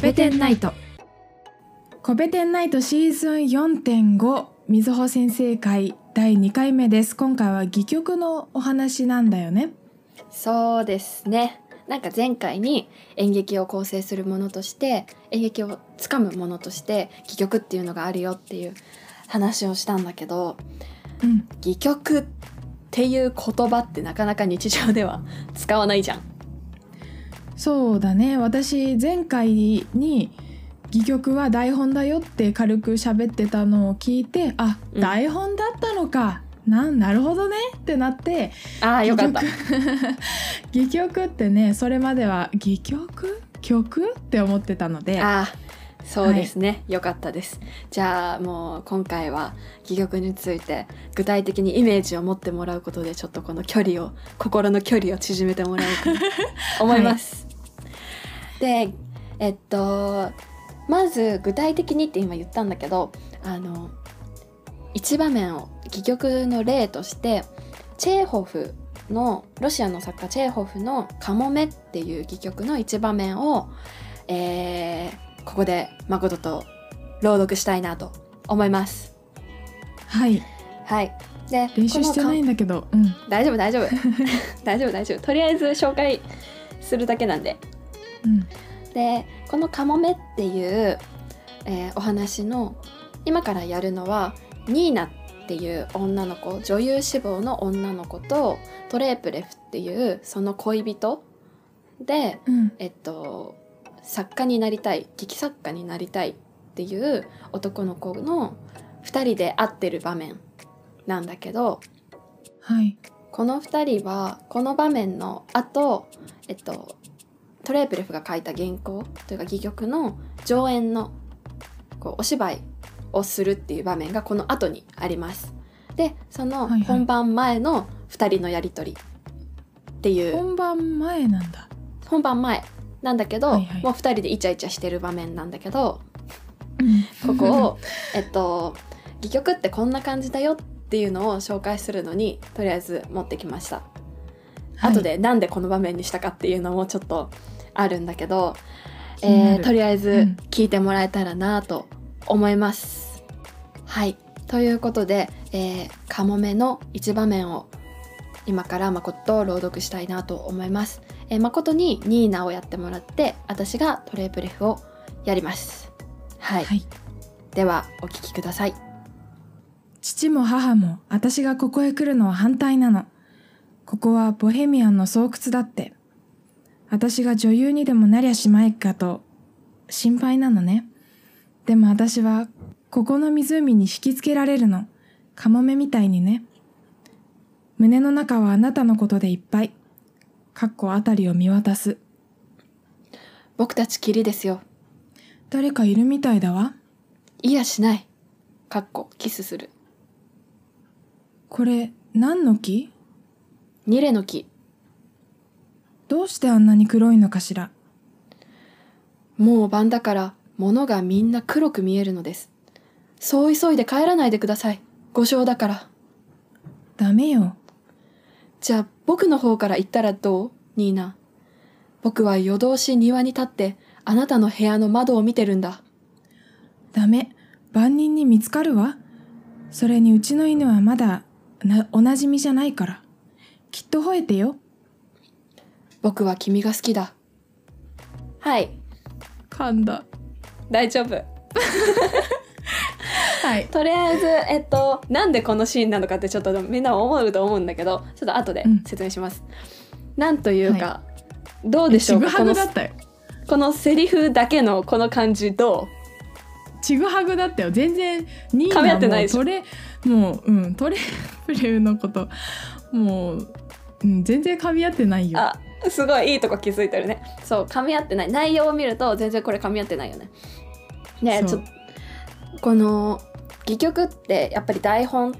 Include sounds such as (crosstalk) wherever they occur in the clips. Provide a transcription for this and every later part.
ペテンナイト。コペテンナイトシーズン4.5みずほ先生会第2回目です。今回は戯曲のお話なんだよね。そうですね。なんか前回に演劇を構成するものとして演劇をつかむものとして戯曲っていうのがあるよっていう話をしたんだけどうん。戯曲っていう言葉ってなかなか日常では使わないじゃん。そうだね。私前回に戯曲は台本だよって軽く喋ってたのを聞いてあ、うん。台本だったのか。なんなるほどねってなってああよかった。戯曲 (laughs) ってねそれまでは戯曲？曲？って思ってたので。ああそうですね、よかったです。じゃあもう今回は戯曲について具体的にイメージを持ってもらうことでちょっとこの距離を心の距離を縮めてもらおうと (laughs) 思います。でえっとまず具体的にって今言ったんだけどあの一場面を戯曲の例としてチェーホフのロシアの作家チェーホフの「カモメ」っていう戯曲の一場面を、えーここで誠と朗読したいなと思います。はい。はい。で練習してないんだけど。うん。か大丈夫大丈夫。大丈夫 (laughs) 大丈夫。とりあえず紹介するだけなんでうん。でこの「カモメ」っていう、えーお話の今からやるのはニーナっていう女の子女優志望の女の子とトレープレフっていうその恋人で、うん。えっと、作家になりたい劇作家になりたいっていう男の子の2人で会ってる場面なんだけどはい。この2人はこの場面の後、えっとトレープレフが書いた原稿というか戯曲の上演のこうお芝居をするっていう場面がこの後にあります。でそのはいはい。本番前の2人のやり取りっていう、本番前なんだ。本番前なんだけど、はいはい。もう2人でイチャイチャしてる場面なんだけどこここを (laughs) えっと戯曲ってこんな感じだよっていうのを紹介するのにとりあえず持ってきました。後でなんでこの場面にしたかっていうのもちょっとあるんだけど、えーとりあえずうん聞いてもらえたらなと思います。はいということで、えーカモメの一場面を今から誠と朗読したいなと思います。えー誠にニーナをやってもらって私がトレープレフをやります。はい、はいではお聞きください。父も母も私がここへ来るのは反対なの。ここはボヘミアンの巣窟だって。私が女優にでもなりゃしまいかと心配なのね。でも私はここの湖に引きつけられるの。カモメみたいにね。胸の中はあなたのことでいっぱい。かっこあたりを見渡す。僕たちきりですよ。誰かいるみたいだわ。いやしない。かっこキスする。これ何の木？ニレの木。どうしてあんなに黒いのかしら？もう晩だから物がみんな黒く見えるのです。そう急いで帰らないでください。ご正だから。ダメよ。じゃあ僕の方から言ったらどう？ニーナ。僕は夜通し庭に立ってあなたの部屋の窓を見てるんだ。ダメ。万人に見つかるわ。それにうちの犬はまだなおなじみじゃないから。きっと吠えてよ。僕は君が好きだ。はい。噛んだ。大丈夫。はい。(laughs) とりあえず、えっと、なんでこのシーンなのかってちょっとみんな思うと思うんだけど、ちょっと後でうん説明します。なんというか、どうでしょうか？ちぐはこのぐだったよ。このセリフだけのこの感じどちぐはぐだったよ。全然、ニーナ噛み合ってないでしょもトレ、もう、うん、トレプレのこと、もう、うん、全然噛み合ってないよ。あすごいいいとこ気づいてるね。そう噛み合ってない。内容を見ると全然これ噛み合ってないよね。ねちょっとこの戯曲ってやっぱり台本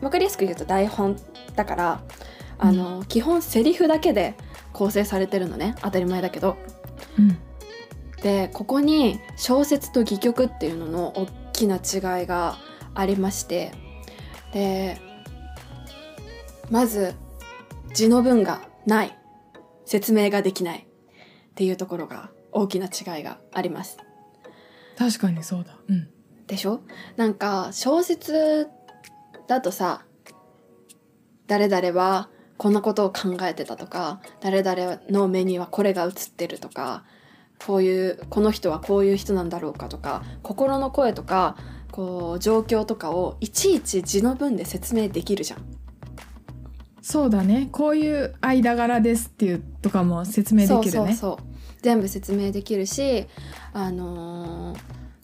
わかりやすく言うと台本だからあの、基本セリフだけで構成されてるのね。当たり前だけど。うん。でここに小説と戯曲っていうのの大きな違いがありましてでまず字の文がない説明ができないっていうところが大きな違いがあります。確かにそうだうんでしょ？なんか小説だとさ誰々はこんなことを考えてたとか誰々の目にはこれが映ってるとかこういうこの人はこういう人なんだろうかとか心の声とかこう状況とかをいちいち字の文で説明できるじゃん。そうだね。こういう間柄ですっていうとかも説明できるね。そうそうそう。全部説明できるしあのー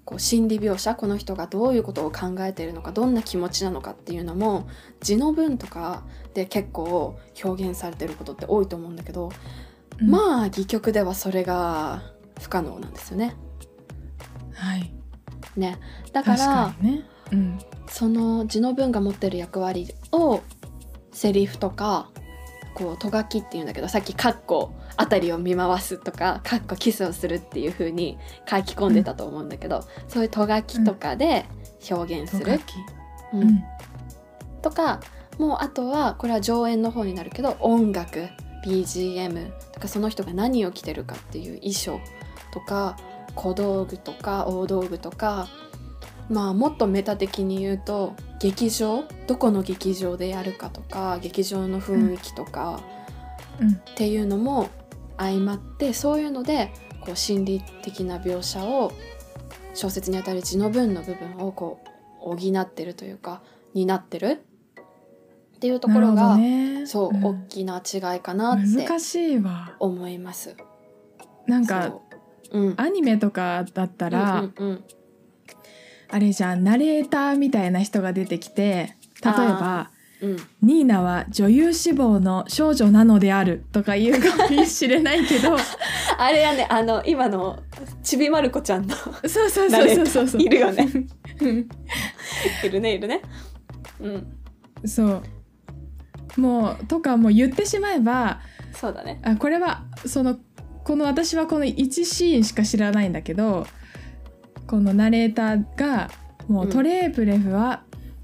こう心理描写この人がどういうことを考えているのかどんな気持ちなのかっていうのも字の文とかで結構表現されてることって多いと思うんだけど、うん。まあ戯曲ではそれが不可能なんですよね。はい。ね。だからにね。うん。その字の文が持ってる役割をセリフとかこうとがきっていうんだけどさっき「カッコあたりを見回す」とか「カッコキスをする」っていう風に書き込んでたと思うんだけど、そういうとがきとかで表現する、うん。とかもうあとはこれは上演の方になるけど音楽 BGM とかその人が何を着てるかっていう衣装とか小道具とか大道具とかまあもっとメタ的に言うと劇場どこの劇場でやるかとか劇場の雰囲気とかうん。っていうのも相まってそういうのでこう心理的な描写を小説にあたる字の文の部分をこう補ってるというか担ってるっていうところが、ね。そう、ん。大きな違いかなって難しいわ。思います。なんかうん、アニメとかだったら、うんうんうんあれじゃんナレーターみたいな人が出てきて例えばうん、「ニーナは女優志望の少女なのである」とか言うかもしれないけど (laughs) あれやねあの今のちびまる子ちゃんのそうそうそうそうそう。そういるよね。うん。いるねいるね。うん。そう。もうとかもう言ってしまえばそうだね。あこれはそのこの私はこの1シーンしか知らないんだけどこのナレーターがもう、うんトレープレフは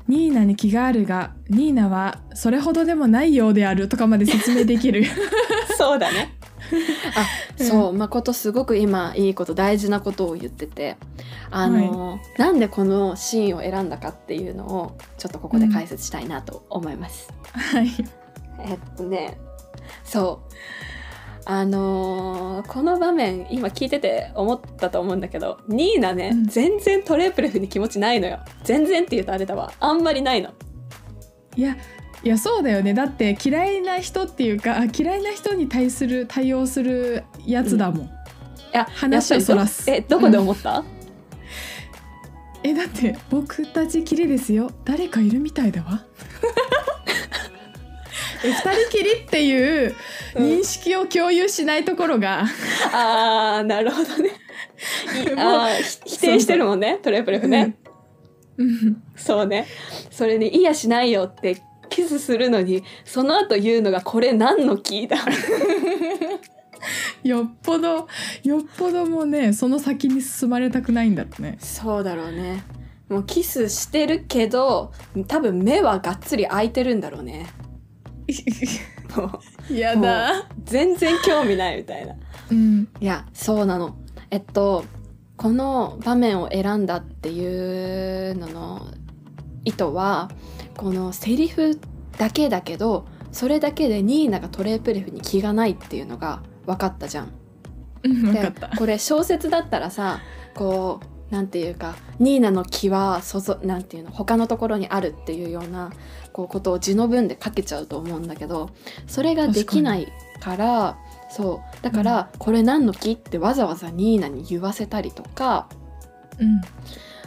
ニーナに気があるがニーナはそれほどでもないようであるとかまで説明できる (laughs) そうだね。あ、うんそう、誠すごく今いいこと大事なことを言ってて、あの、なんでこのシーンを選んだかっていうのをちょっとここで解説したいなと思います。はいえっとね、そう。あのーこの場面今聞いてて思ったと思うんだけどニーナね、うん。全然トレープレフに気持ちないのよ。全然って言うとあれだわ。あんまりないの。いやいやそうだよね。だって嫌いな人っていうかあ嫌いな人に対する対応するやつだもん、いや話をそらす。えどこで思った、えだって僕たちきりですよ。誰かいるみたいだわ (laughs) え二人きりっていううん認識を共有しないところが、あーなるほどね。い (laughs) あ否定してるもんねトレープレフね、うん。そうね。それに「いやしないよ」ってキスするのにその後言うのがこれ何のキーだ。(laughs) よっぽどよっぽどもうねその先に進まれたくないんだろうね。そうだろうね。もうキスしてるけど多分目はがっつり開いてるんだろうね (laughs) もうやだ全然興味ないみたいな。うん。いやそうなの。えっとこの場面を選んだっていうのの意図はこのセリフだけだけどそれだけでニーナがトレープレフに気がないっていうのが分かったじゃん。った。これ小説だったらさこうなんていうかニーナの気はそぞなんていうの他のところにあるっていうようなこうことを字の文で書けちゃうと思うんだけどそれができないからそう。だから、これ何の木ってわざわざニーナに言わせたりとかうん。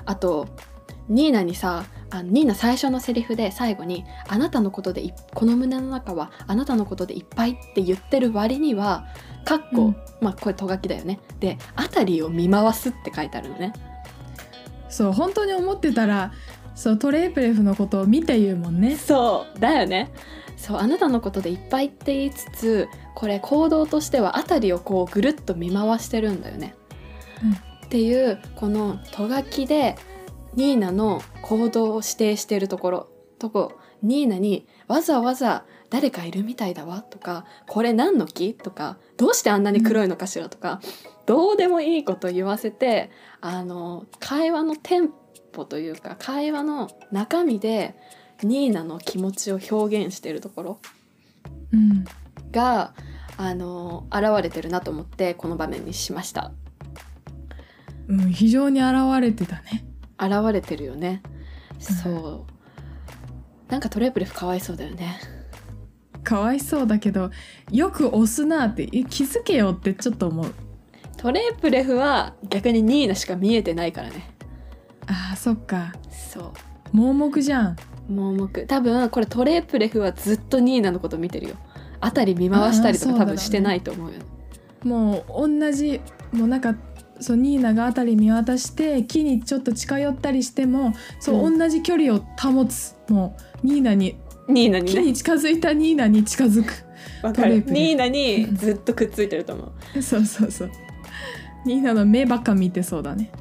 あとニーナにさあニーナ最初のセリフで最後に「あなたのことでいこの胸の中はあなたのことでいっぱい」って言ってる割にはかっこ、うん。まあこれとがきだよね。で「あたりを見回す」って書いてあるのねそう本当に思ってたらそうトレープレフのことを見て言うもんね。そうだよね。そうあなたのことでいっぱいって言いつつこれ行動としてはあたりをこうぐるっと見回してるんだよね、うん。っていうこのとがきでニーナの行動を指定しているところとこニーナにわざわざ誰かいるみたいだわとかこれ何の木？とかどうしてあんなに黒いのかしら？とか、どうでもいいこと言わせてあの会話のテンポというか会話の中身でニーナの気持ちを表現しているところうん。があの現れてるなと思ってこの場面にしました。うん、非常に現れてたね。現れてるよね。そう。なんかトレプレフかわいそうだよねかわいそうだけどよく押すなってえ気づけよってちょっと思う。トレープレフは逆にニーナしか見えてないからね。あーそっか。そ盲目じゃん。う盲目。多分これトレープレフはずっとニーナのこと見てるよ。辺り見回したりとか多分してないと思うよもう同じもうなんかそうニーナが辺り見渡して木にちょっと近寄ったりしてもそう、うん。同じ距離を保つ。もうニーナにニーナにね。木に近づいたニーナに近づく。わかトレープニーナにずっとくっついてると思う。そうそうそう。ニーナの目ばっか見てそうだね。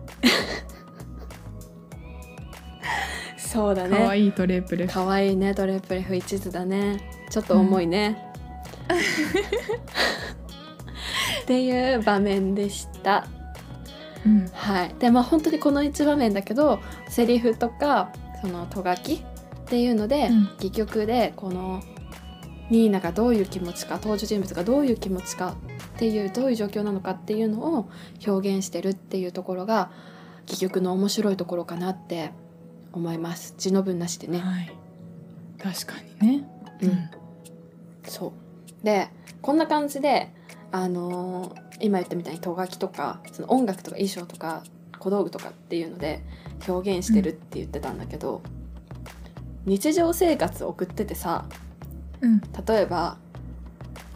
そうだね。可愛いトレープレフ可愛いねトレープレフ一途だね。ちょっと重いね、っていう場面でした。うん。はい、でまあ本当にこの一場面だけどセリフとかそのとがきっていうので、うん。戯曲でこのニーナがどういう気持ちか登場人物がどういう気持ちかっていうどういう状況なのかっていうのを表現してるっていうところが戯曲の面白いところかなって思います。字の文なしでね。はい。確かにね。うん。そう。でこんな感じで、あのー今言ったみたいにとがきとかその音楽とか衣装とか小道具とかっていうので表現してるって言ってたんだけど、日常生活を送っててさうん。例えば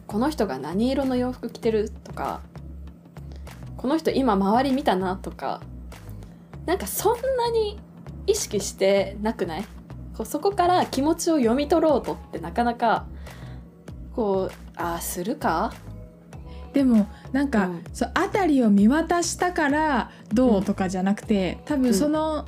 この人が何色の洋服着てるとかこの人今周り見たなとかなんかそんなに意識してなくない？こうそこから気持ちを読み取ろうとってなかなかこうああするか？でもなんか、うん。そう辺りを見渡したからどうとかじゃなくて多分その、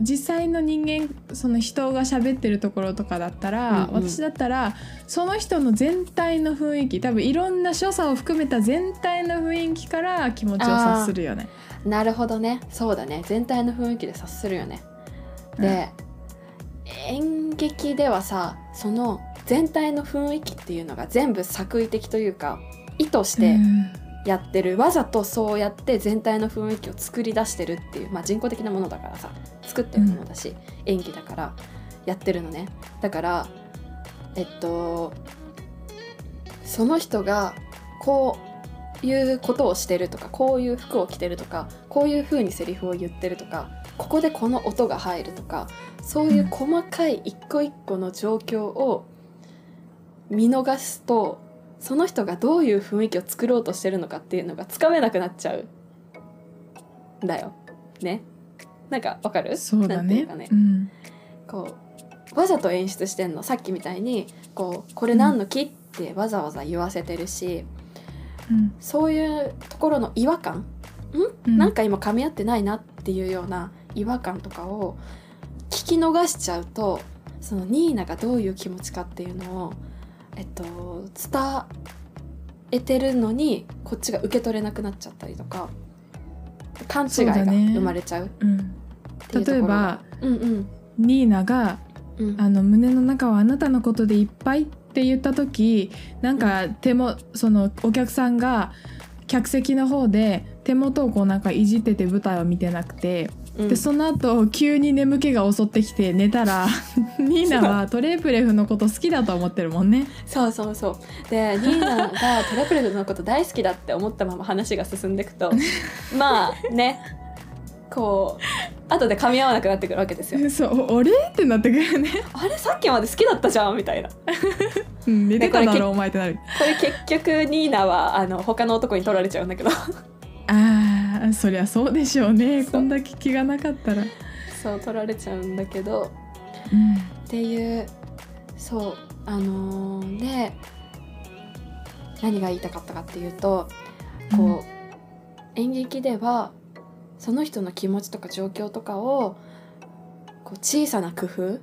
実際の人間その人が喋ってるところとかだったら、うんうん。私だったらその人の全体の雰囲気多分いろんな所作を含めた全体の雰囲気から気持ちを察するよね。なるほどね。そうだね。全体の雰囲気で察するよね。で、演劇ではさその全体の雰囲気っていうのが全部作為的というか意図してうんやってる、わざとそうやって全体の雰囲気を作り出してるっていう、まあ、人工的なものだからさ作ってるものだし、演技だからやってるのね。だからえっとその人がこういうことをしてるとかこういう服を着てるとかこういう風にセリフを言ってるとかここでこの音が入るとかそういう細かい一個一個の状況を見逃すとその人がどういう雰囲気を作ろうとしてるのかっていうのがつかめなくなっちゃう。んだよ。ね。なんかわかる？そうだね。うかね。うん。こうわざと演出してんの。さっきみたいにこうこれ何の木ってわざわざ言わせてるし、うん。そういうところの違和感？ん、うん。なんか今噛み合ってないなっていうような違和感とかを聞き逃しちゃうとそのニーナがどういう気持ちかっていうのを、えっと、伝えてるのにこっちが受け取れなくなっちゃったりとか勘違いが生まれちゃううん。っていうところ。例えばがうんうん。ニーナがうん。あの胸の中はあなたのことでいっぱいって言った時なんか手もそのお客さんが客席の方で手元をこうなんかいじってて舞台を見てなくて、うん。でその後急に眠気が襲ってきて寝たら (laughs) ニーナはトレープレフのこと好きだと思ってるもんね。そうそうそう。で (laughs) ニーナがトラプレフのこと大好きだって思ったまま話が進んでいくと (laughs) まあねこう後で噛み合わなくなってくるわけですよ。そう俺ってなってくるね。あれさっきまで好きだったじゃんみたいな。こうん寝てただろお前ってなる。れ結局ニーナはあの他の男に取られちゃうんだけど。あーそりゃそうでしょうね。こんだけ気がなかったら。そう取られちゃうんだけど。うんっていうそうあのーで何が言いたかったかっていうとこう、演劇ではその人の気持ちとか状況とかをこう小さな工夫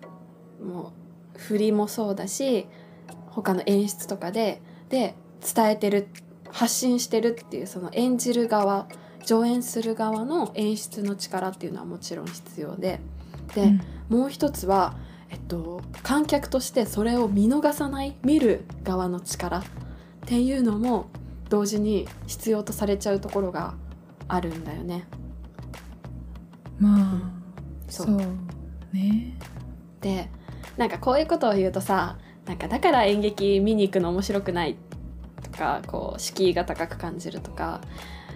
もう振りもそうだし他の演出とかでで伝えてる発信してるっていうその演じる側上演する側の演出の力っていうのはもちろん必要で。で、うん。もう一つは、えっと、観客としてそれを見逃さない見る側の力っていうのも同時に必要とされちゃうところがあるんだよね。まあそそう。うね。でなんかこういうことを言うとさなんかだから演劇見に行くの面白くないとかこう敷居が高く感じるとか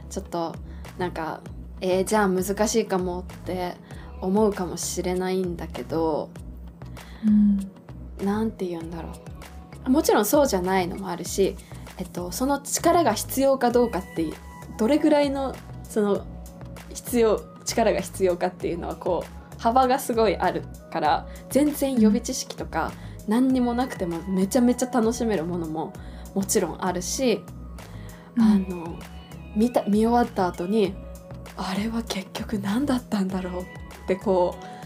ちょっとなんかえー、じゃあ難しいかもって思うかもしれないんだけどうん。なんて言うんだろう。もちろんそうじゃないのもあるし、えっと、その力が必要かどうかってどれぐらいのその必要力が必要かっていうのはこう幅がすごいあるから全然予備知識とか何にもなくてもめちゃめちゃ楽しめるものももちろんあるし、あの見た見終わった後にあれは結局何だったんだろうってこう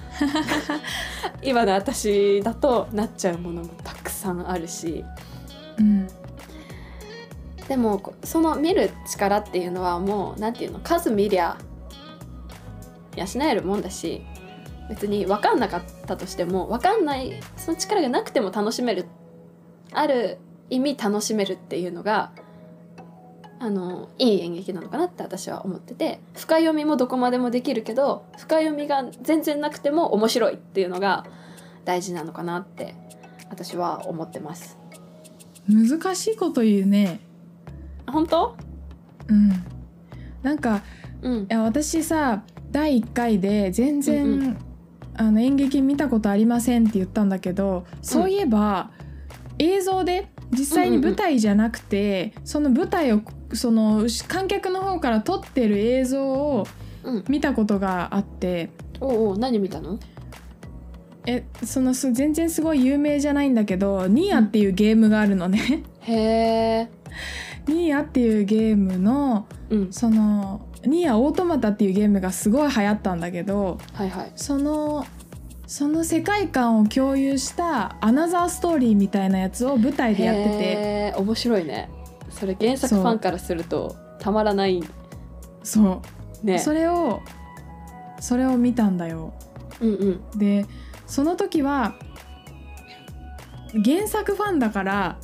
(laughs) 今の私だとなっちゃうものもたくさんあるし。うん。でもこその見る力っていうのはもうなんていうの数見りゃ養えるもんだし別に分かんなかったとしても分かんないその力がなくても楽しめるある意味楽しめるっていうのがあのいい演劇なのかなって私は思ってて深読みもどこまでもできるけど深読みが全然なくても面白いっていうのが大事なのかなって私は思ってます。難しいこと言うね。本当？うん。なんかうん。いや私さ第1回で全然、うんうあの演劇見たことありませんって言ったんだけどそういえば、映像で実際に舞台じゃなくて、その舞台をその観客の方から撮ってる映像をうん、見たことがあって。おうおう何見たの？えそのす全然すごい有名じゃないんだけど「ニア」っていうゲームがあるのね。へえ。ニアっていうゲームのうん。その「ニアオートマタ」っていうゲームがすごい流行ったんだけどはいはい。そのその世界観を共有したアナザーストーリーみたいなやつを舞台でやってて。面白いね。それ原作ファンからするとたまらない。そう、ね。それをそれを見たんだよ。うんうん。でその時は原作ファンだから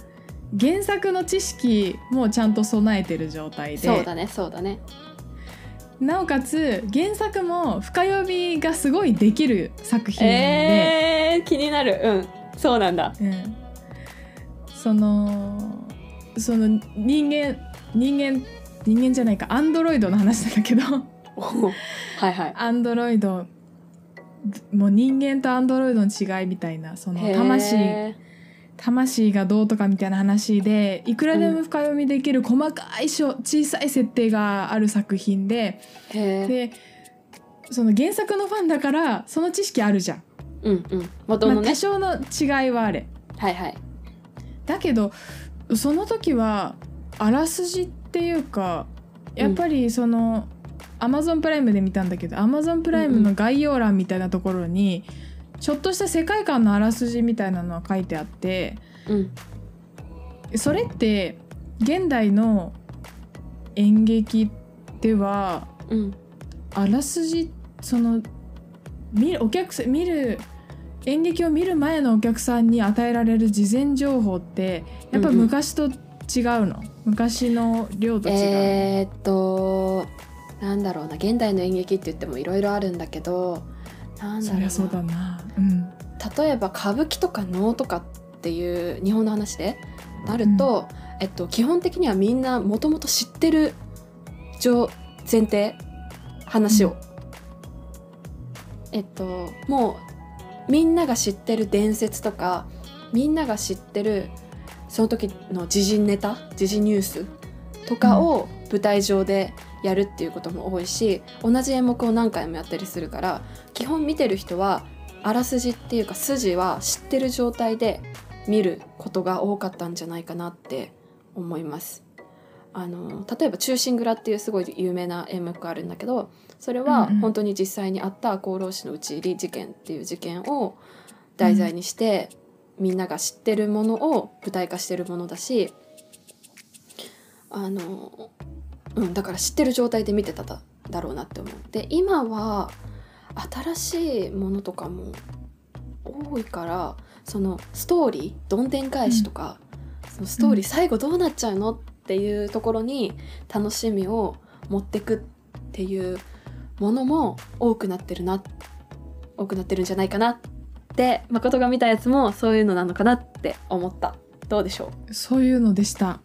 原作の知識もちゃんと備えてる状態で。そうだねそうだねなおかつ原作も深読みがすごいできる作品で、えー、気になる。うん。そうなんだ。うん、そのその人間人間人間じゃないかアンドロイドの話なんだけど。はいはい。アンドロイドもう人間とアンドロイドの違いみたいなその魂魂がどうとかみたいな話でいくらでも深読みできる細かい小さい設定がある作品ででその原作のファンだからその知識あるじゃん、うんうん。元まあ、多少の違いはあれ。はいはい。だけどその時はあらすじっていうかやっぱりその、アマゾンプライムで見たんだけどアマゾンプライムの概要欄みたいなところに、ちょっとした世界観のあらすじみたいなのは書いてあってうん。それって現代の演劇ではうん。あらすじその見るお客さん見る演劇を見る前のお客さんに与えられる事前情報ってやっぱうんうん。昔と違うの、昔の量と違う、えー、っとなんだろうな。現代の演劇って言ってもいろいろあるんだけどそりゃそうだな。うん。例えば歌舞伎とか能とかっていう日本の話でなると、えっと、基本的にはみんなもともと知ってる上前提話を、うん。えっともうみんなが知ってる伝説とかみんなが知ってるその時の時事ネタ時事ニュースとかを舞台上でやるっていうことも多いし同じ演目を何回もやったりするから基本見てる人はあらすじっていうか筋は知ってる状態で見ることが多かったんじゃないかなって思います。あの例えば「忠臣蔵」っていうすごい有名な演目があるんだけどそれはうんうん本当に実際にあった厚労士の討ち入り事件っていう事件を題材にしてみんなが知ってるものを舞台化してるものだしあの、うん、だから知ってる状態で見てただだろうなって思う。で今は新しいものとかも多いからそのストーリーどんでん返しとか、そのストーリー最後どうなっちゃうのっていうところに楽しみを持ってくっていうものも多くなってるな多くなってるんじゃないかなって誠が見たやつもそういうのなのかなって思った。どうでしょう？そういうのでした。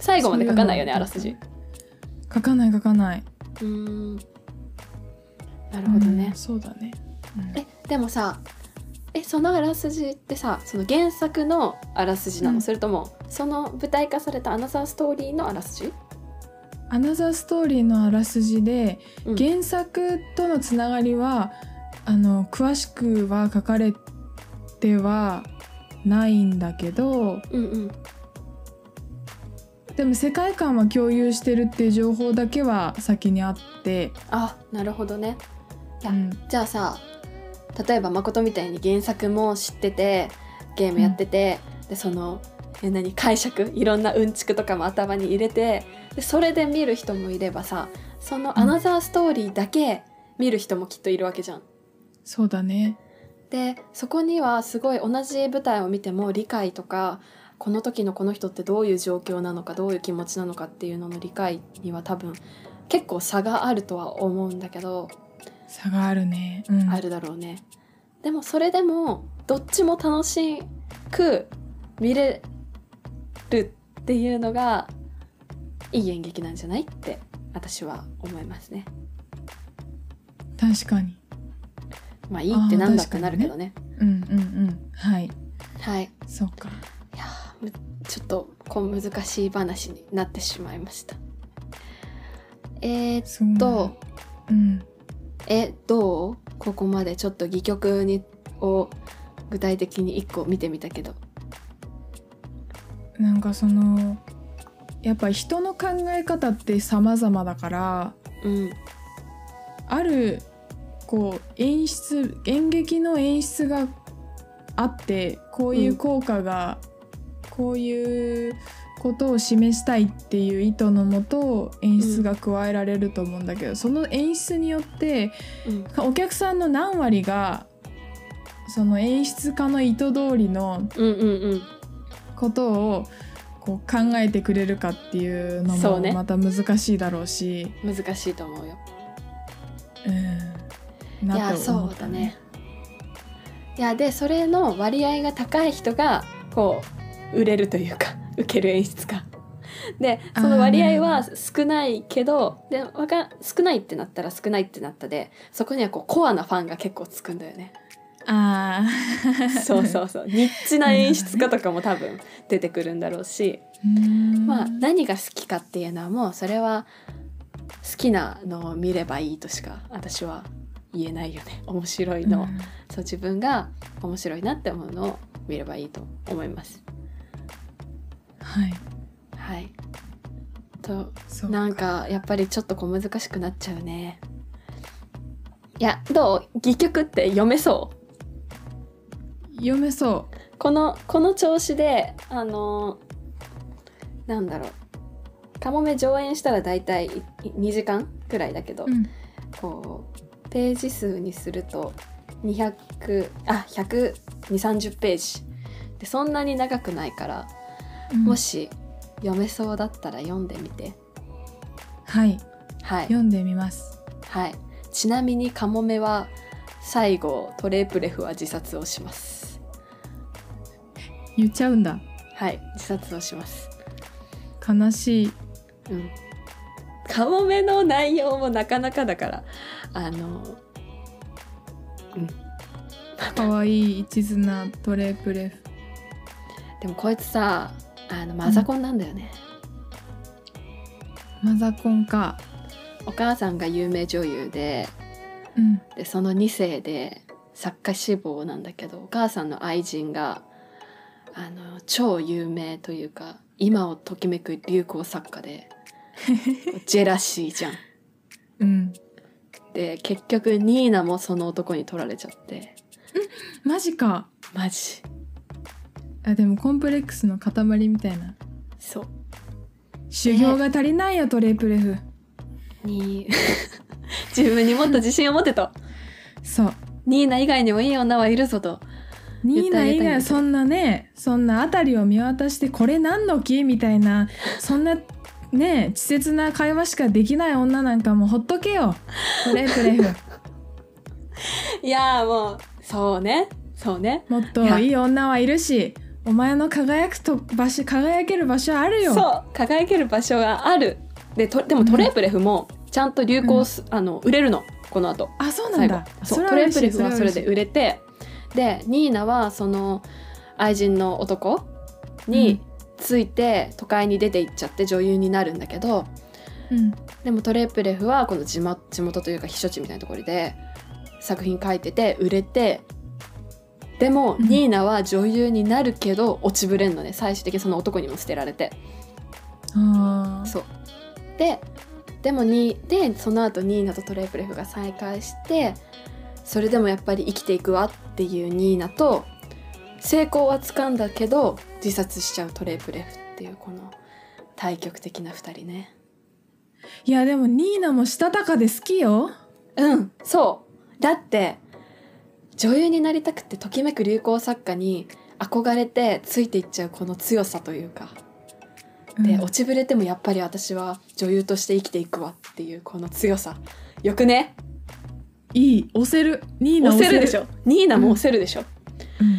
最後まで書かないよねあらすじ書かない書かない。うーん。なるほどね。うん、そうだね、うん。えでもさえそのあらすじってさその原作のあらすじなの、うん。それともその舞台化されたアナザーストーリーのあらすじ、アナザーストーリーのあらすじで、うん。原作とのつながりはあの詳しくは書かれてはないんだけどうんうんでも世界観は共有してるっていう情報だけは先にあって、あなるほどね。いやうん。じゃあさ例えば誠みたいに原作も知っててゲームやってて、でそのえ何解釈いろんなうんちくとかも頭に入れてでそれで見る人もいればさそのアナザーストーリーだけ見る人もきっといるわけじゃん。そうだね。でそこにはすごい同じ舞台を見ても理解とかこの時のこの人ってどういう状況なのかどういう気持ちなのかっていうのの理解には多分結構差があるとは思うんだけど、差があるね、うん、あるだろうね。でもそれでもどっちも楽しく見れるっていうのがいい演劇なんじゃないって私は思いますね。確かにまあいいってなんだってなるけどね。うんうんうんはいはい。そうかいやちょっとこう難しい話になってしまいました。えー、っとうん。えどう？ここまでちょっと戯曲にを具体的に一個見てみたけど。なんかそのやっぱ人の考え方って様々だからうん。あるこう演出演劇の演出があってこういう効果が、こういうことを示したいっていう意図のもと演出が加えられると思うんだけど、その演出によってうん。お客さんの何割がその演出家の意図通りのうんうんうん。ことをこう考えてくれるかっていうのもまた難しいだろうし。難しいと思うよ。うん。いやそうだね。いやでそれの割合が高い人がこう売れるというか (laughs) 受ける演出家。でその割合は少ないけどでわか少ないってなったら少ないってなったでそこにはこうコアなファンが結構つくんだよね。ああ (laughs) そうそうそう。ニッチな演出家とかも多分出てくるんだろうし、うん。まあ何が好きかっていうのはもうそれは好きなのを見ればいいとしか私は言えないよね。面白いの。を、うん。そう自分が面白いなって思うのを見ればいいと思います。はい。はい。とそうなんかやっぱりちょっとこう難しくなっちゃうね。いやどう？戯曲って読めそう？読めそこのこの調子であのなんだろう。カモメ上演したら大体い2時間くらいだけど、う、うん。こうページ数にすると200あ12030ページ。でそんなに長くないから、うん。もし読めそうだったら読んでみて。はい。はい、読んでみます。はい、ちなみにカモメは最後トレープレフは自殺をします。言っちゃうんだ。はい。自殺をします。悲しい。うん。カモメの内容もなかなかだからあのかわいい一途なトレープレフ。でもこいつさあのマザコンなんだよね、マザコンか。お母さんが有名女優でうん。でその2世で作家志望なんだけどお母さんの愛人があの超有名というか今をときめく流行作家で (laughs) ジェラシーじゃん。うん。で結局ニーナもその男に取られちゃって。マジか。マジあでもコンプレックスの塊みたいな。そう。修行が足りないよトレプレフ。に (laughs) 自分にもっと自信を持てと。そう。ニーナ以外にもいい女はいるぞと。ニーナ以外そんなねそんな辺りを見渡してこれ何の木？みたいなそんなね稚拙な会話しかできない女なんかもうほっとけよ。トレプレフ。(laughs) いやーもうそうね。そうね。もっといい女はいるしお前の輝くと場所輝ける場所あるよ。そう輝ける場所がある。でとでもトレープレフもちゃんと流行す、あの売れるのこの後。あそうなんだ。そトレープレフはそれで売れてでニーナはその愛人の男について都会に出て行っちゃって女優になるんだけど、うん。でもトレープレフはこの地元地元というか避暑地みたいなところで作品書いてて売れてでも、うん。ニーナは女優になるけど落ちぶれんのね。最終的にその男にも捨てられて。そう。ででもにでその後ニーナとトレープレフが再会してそれでもやっぱり生きていくわっていうニーナと成功はつかんだけど自殺しちゃうトレープレフっていうこの対極的な2人ね。いやでもニーナもしたたかで好きよ。うんそう。だって女優になりたくてときめく流行作家に憧れてついていっちゃうこの強さというか。で、うん。落ちぶれてもやっぱり私は女優として生きていくわっていうこの強さ。よくね？いい。押せる。ニーナ押せる。でしょ？ニーナも押せるでしょ、うん。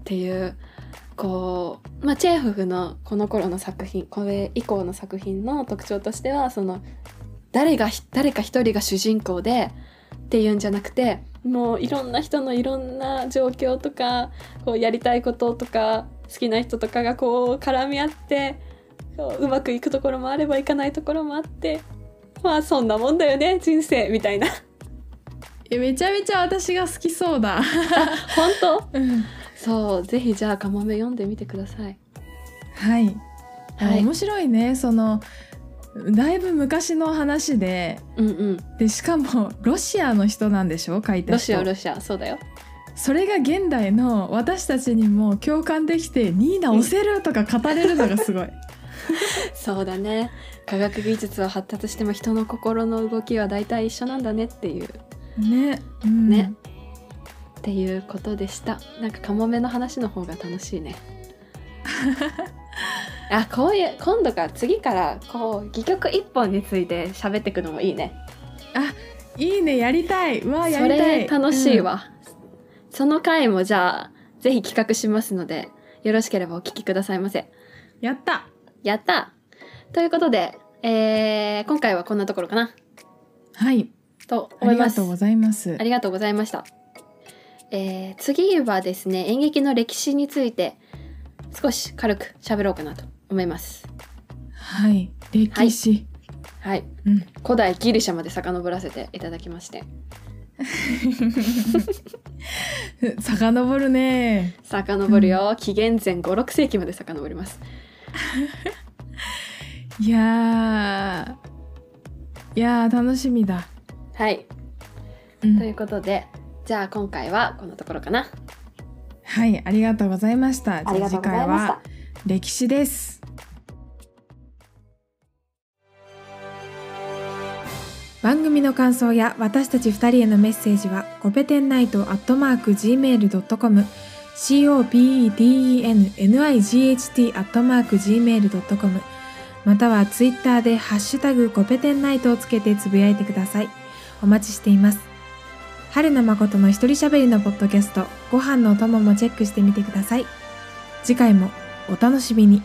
っていうこう、まあ、チェーホフのこの頃の作品これ以降の作品の特徴としてはその誰が誰か一人が主人公でっていうんじゃなくてもういろんな人のいろんな状況とかこうやりたいこととか好きな人とかがこう絡み合ってこううまくいくところもあればいかないところもあってまあそんなもんだよね人生みたいな。えめちゃめちゃ私が好きそうだ、本当？(laughs) うん。そうぜひじゃあカモメ読んでみてください。はい、はい。面白いね。そのだいぶ昔の話でうんうん。でしかもロシアの人なんでしょ？書いた人ロシアロシアそうだよ。それが現代の私たちにも共感できて「ニーナ押せる!」とか語れるのがすごい。(laughs) (laughs) そうだね。科学技術は発達しても人の心の動きは大体一緒なんだねっていうね、うん、ねっていうことでした。なんかカモメの話の方が楽しいね。(laughs) あこういう今度から次からこう戯曲一本について喋っていくのもいいね。いいねやりたいうわやそりたいれ楽しい、わ。その回もじゃあぜひ企画しますのでよろしければお聞きくださいませ。うんやったやったということで、えー今回はこんなところかなはいとあ思います。りがとうございますありがとうございました。えー次はですね演劇の歴史について少し軽く喋ろうかなと思います。はい。歴史、はい、うん。古代ギリシャまで遡らせていただきまして。(laughs) 遡るね。遡るよ、紀元前56世紀まで遡ります。(laughs) いやー。いやー楽しみだ、はい。うん。ということでじゃあ今回はこのところかな。はい。ありがとうございました。ありがとうございました。じゃあ次回は。歴史です番組の感想や私たち2人へのメッセージはコペテンナイトアットマーク Gmail.com copedennight アットマーク Gmail.com またはツイッターでハッシュタグコペテンナイトをつけてつぶやいてください。お待ちしています。春名誠の一人喋りのポッドキャストご飯のお供もチェックしてみてください。次回もお楽しみに。